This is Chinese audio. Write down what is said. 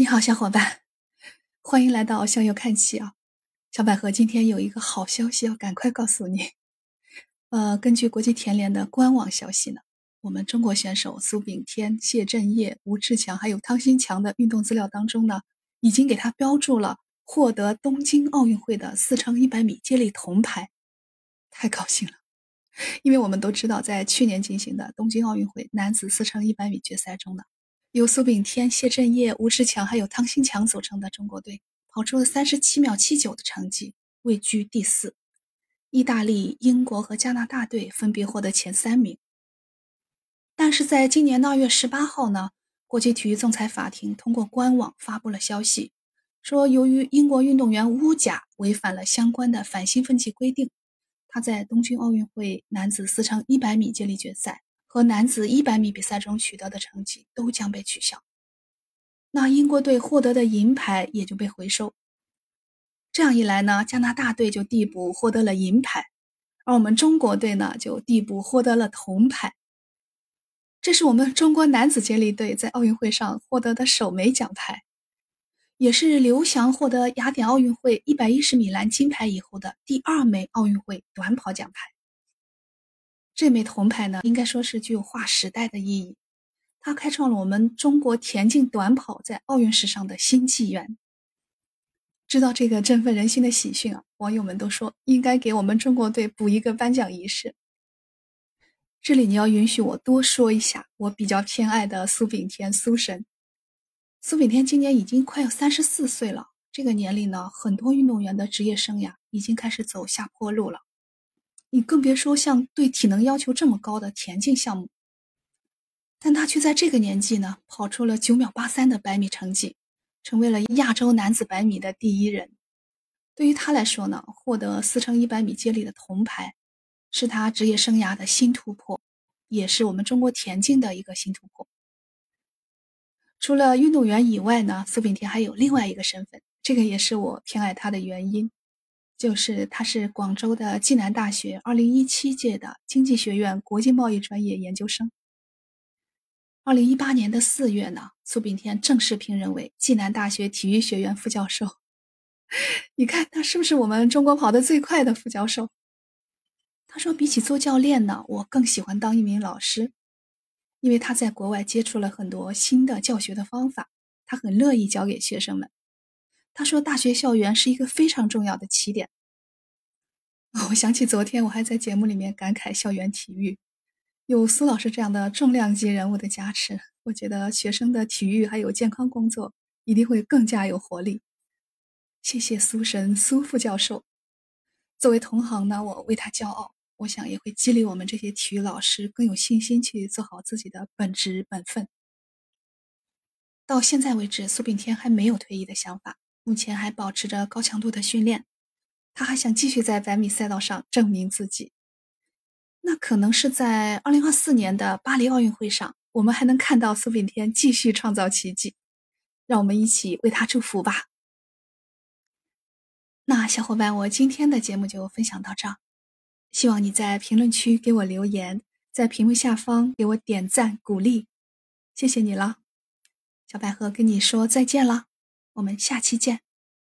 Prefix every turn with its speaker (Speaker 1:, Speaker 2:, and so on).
Speaker 1: 你好，小伙伴，欢迎来到向右看齐啊！小百合今天有一个好消息要赶快告诉你。呃，根据国际田联的官网消息呢，我们中国选手苏炳添、谢震业、吴志强还有汤新强的运动资料当中呢，已经给他标注了获得东京奥运会的四乘一百米接力铜牌，太高兴了！因为我们都知道，在去年进行的东京奥运会男子四乘一百米决赛中呢。由苏炳添、谢震业、吴志强还有汤新强组成的中国队，跑出了三十七秒七九的成绩，位居第四。意大利、英国和加拿大队分别获得前三名。但是在今年的二月十八号呢，国际体育仲裁法庭通过官网发布了消息，说由于英国运动员乌贾违反了相关的反兴奋剂规定，他在东京奥运会男子四乘一百米接力决赛。和男子一百米比赛中取得的成绩都将被取消，那英国队获得的银牌也就被回收。这样一来呢，加拿大队就递补获得了银牌，而我们中国队呢就递补获得了铜牌。这是我们中国男子接力队在奥运会上获得的首枚奖牌，也是刘翔获得雅典奥运会一百一十米栏金牌以后的第二枚奥运会短跑奖牌。这枚铜牌呢，应该说是具有划时代的意义，它开创了我们中国田径短跑在奥运史上的新纪元。知道这个振奋人心的喜讯啊，网友们都说应该给我们中国队补一个颁奖仪式。这里你要允许我多说一下，我比较偏爱的苏炳添苏神。苏炳添今年已经快要三十四岁了，这个年龄呢，很多运动员的职业生涯已经开始走下坡路了。你更别说像对体能要求这么高的田径项目，但他却在这个年纪呢，跑出了九秒八三的百米成绩，成为了亚洲男子百米的第一人。对于他来说呢，获得四乘一百米接力的铜牌，是他职业生涯的新突破，也是我们中国田径的一个新突破。除了运动员以外呢，苏炳添还有另外一个身份，这个也是我偏爱他的原因。就是他是广州的暨南大学二零一七届的经济学院国际贸易专业研究生。二零一八年的四月呢，苏炳添正式聘任为暨南大学体育学院副教授。你看他是不是我们中国跑得最快的副教授？他说，比起做教练呢，我更喜欢当一名老师，因为他在国外接触了很多新的教学的方法，他很乐意教给学生们。他说：“大学校园是一个非常重要的起点。”我想起昨天我还在节目里面感慨校园体育，有苏老师这样的重量级人物的加持，我觉得学生的体育还有健康工作一定会更加有活力。谢谢苏神苏副教授，作为同行呢，我为他骄傲。我想也会激励我们这些体育老师更有信心去做好自己的本职本分。到现在为止，苏炳添还没有退役的想法。目前还保持着高强度的训练，他还想继续在百米赛道上证明自己。那可能是在二零二四年的巴黎奥运会上，我们还能看到苏炳添继续创造奇迹。让我们一起为他祝福吧。那小伙伴，我今天的节目就分享到这儿，希望你在评论区给我留言，在屏幕下方给我点赞鼓励，谢谢你了。小百合跟你说再见了。我们下期见。